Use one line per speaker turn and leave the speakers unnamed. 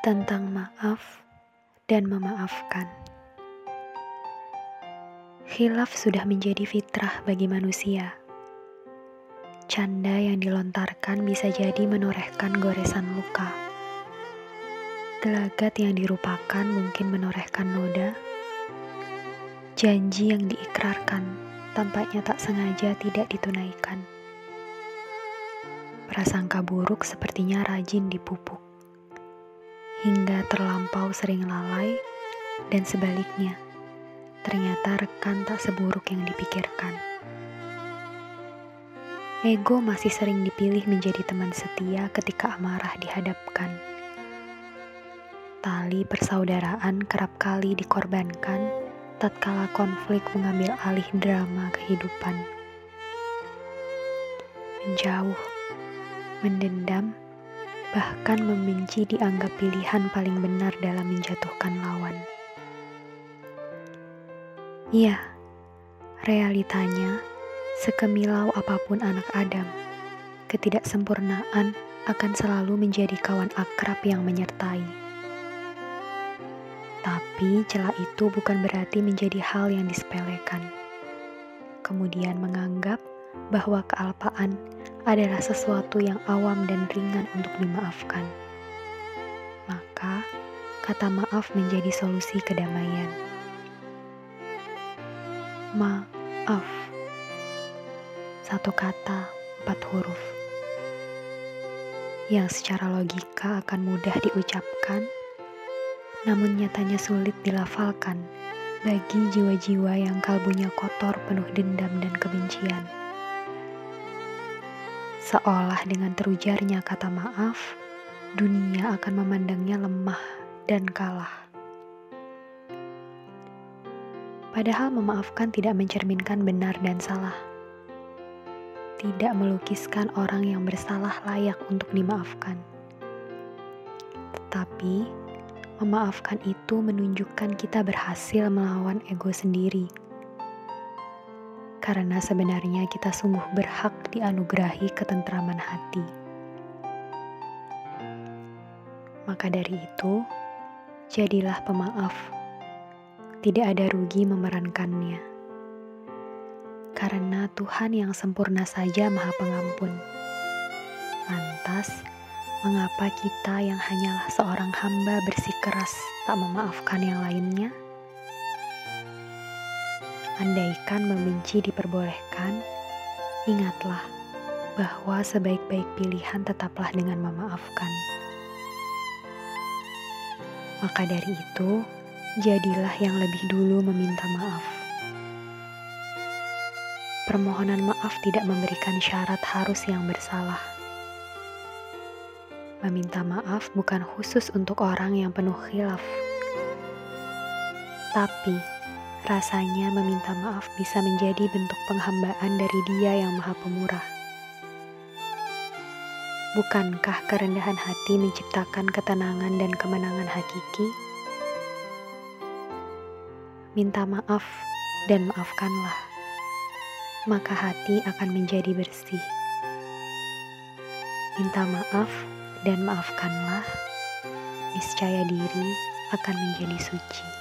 tentang maaf dan memaafkan. Khilaf sudah menjadi fitrah bagi manusia. Canda yang dilontarkan bisa jadi menorehkan goresan luka. Gelagat yang dirupakan mungkin menorehkan noda. Janji yang diikrarkan tampaknya tak sengaja tidak ditunaikan. Prasangka buruk sepertinya rajin dipupuk hingga terlampau sering lalai, dan sebaliknya, ternyata rekan tak seburuk yang dipikirkan. Ego masih sering dipilih menjadi teman setia ketika amarah dihadapkan. Tali persaudaraan kerap kali dikorbankan tatkala konflik mengambil alih drama kehidupan. Menjauh, mendendam, bahkan membenci dianggap pilihan paling benar dalam menjatuhkan lawan. Iya, realitanya, sekemilau apa pun anak Adam, ketidaksempurnaan akan selalu menjadi kawan akrab yang menyertai. Tapi celah itu bukan berarti menjadi hal yang disepelekan. Kemudian menganggap bahwa kealpaan adalah sesuatu yang awam dan ringan untuk dimaafkan. Maka, kata maaf menjadi solusi kedamaian. Maaf. Satu kata, empat huruf. Yang secara logika akan mudah diucapkan, namun nyatanya sulit dilafalkan bagi jiwa-jiwa yang kalbunya kotor penuh dendam dan kebencian. Seolah dengan terujarnya kata maaf, dunia akan memandangnya lemah dan kalah. Padahal memaafkan tidak mencerminkan benar dan salah. Tidak melukiskan orang yang bersalah layak untuk dimaafkan. Tetapi, memaafkan itu menunjukkan kita berhasil melawan ego sendiri karena sebenarnya kita sungguh berhak dianugerahi ketentraman hati. Maka dari itu, jadilah pemaaf. Tidak ada rugi memerankannya. Karena Tuhan yang sempurna saja Maha Pengampun. Lantas, mengapa kita yang hanyalah seorang hamba bersikeras tak memaafkan yang lainnya? Andaikan membenci diperbolehkan, ingatlah bahwa sebaik-baik pilihan tetaplah dengan memaafkan. Maka dari itu, jadilah yang lebih dulu meminta maaf. Permohonan maaf tidak memberikan syarat harus yang bersalah. Meminta maaf bukan khusus untuk orang yang penuh khilaf, tapi Rasanya meminta maaf bisa menjadi bentuk penghambaan dari Dia yang Maha Pemurah. Bukankah kerendahan hati menciptakan ketenangan dan kemenangan hakiki? Minta maaf dan maafkanlah, maka hati akan menjadi bersih. Minta maaf dan maafkanlah, niscaya diri akan menjadi suci.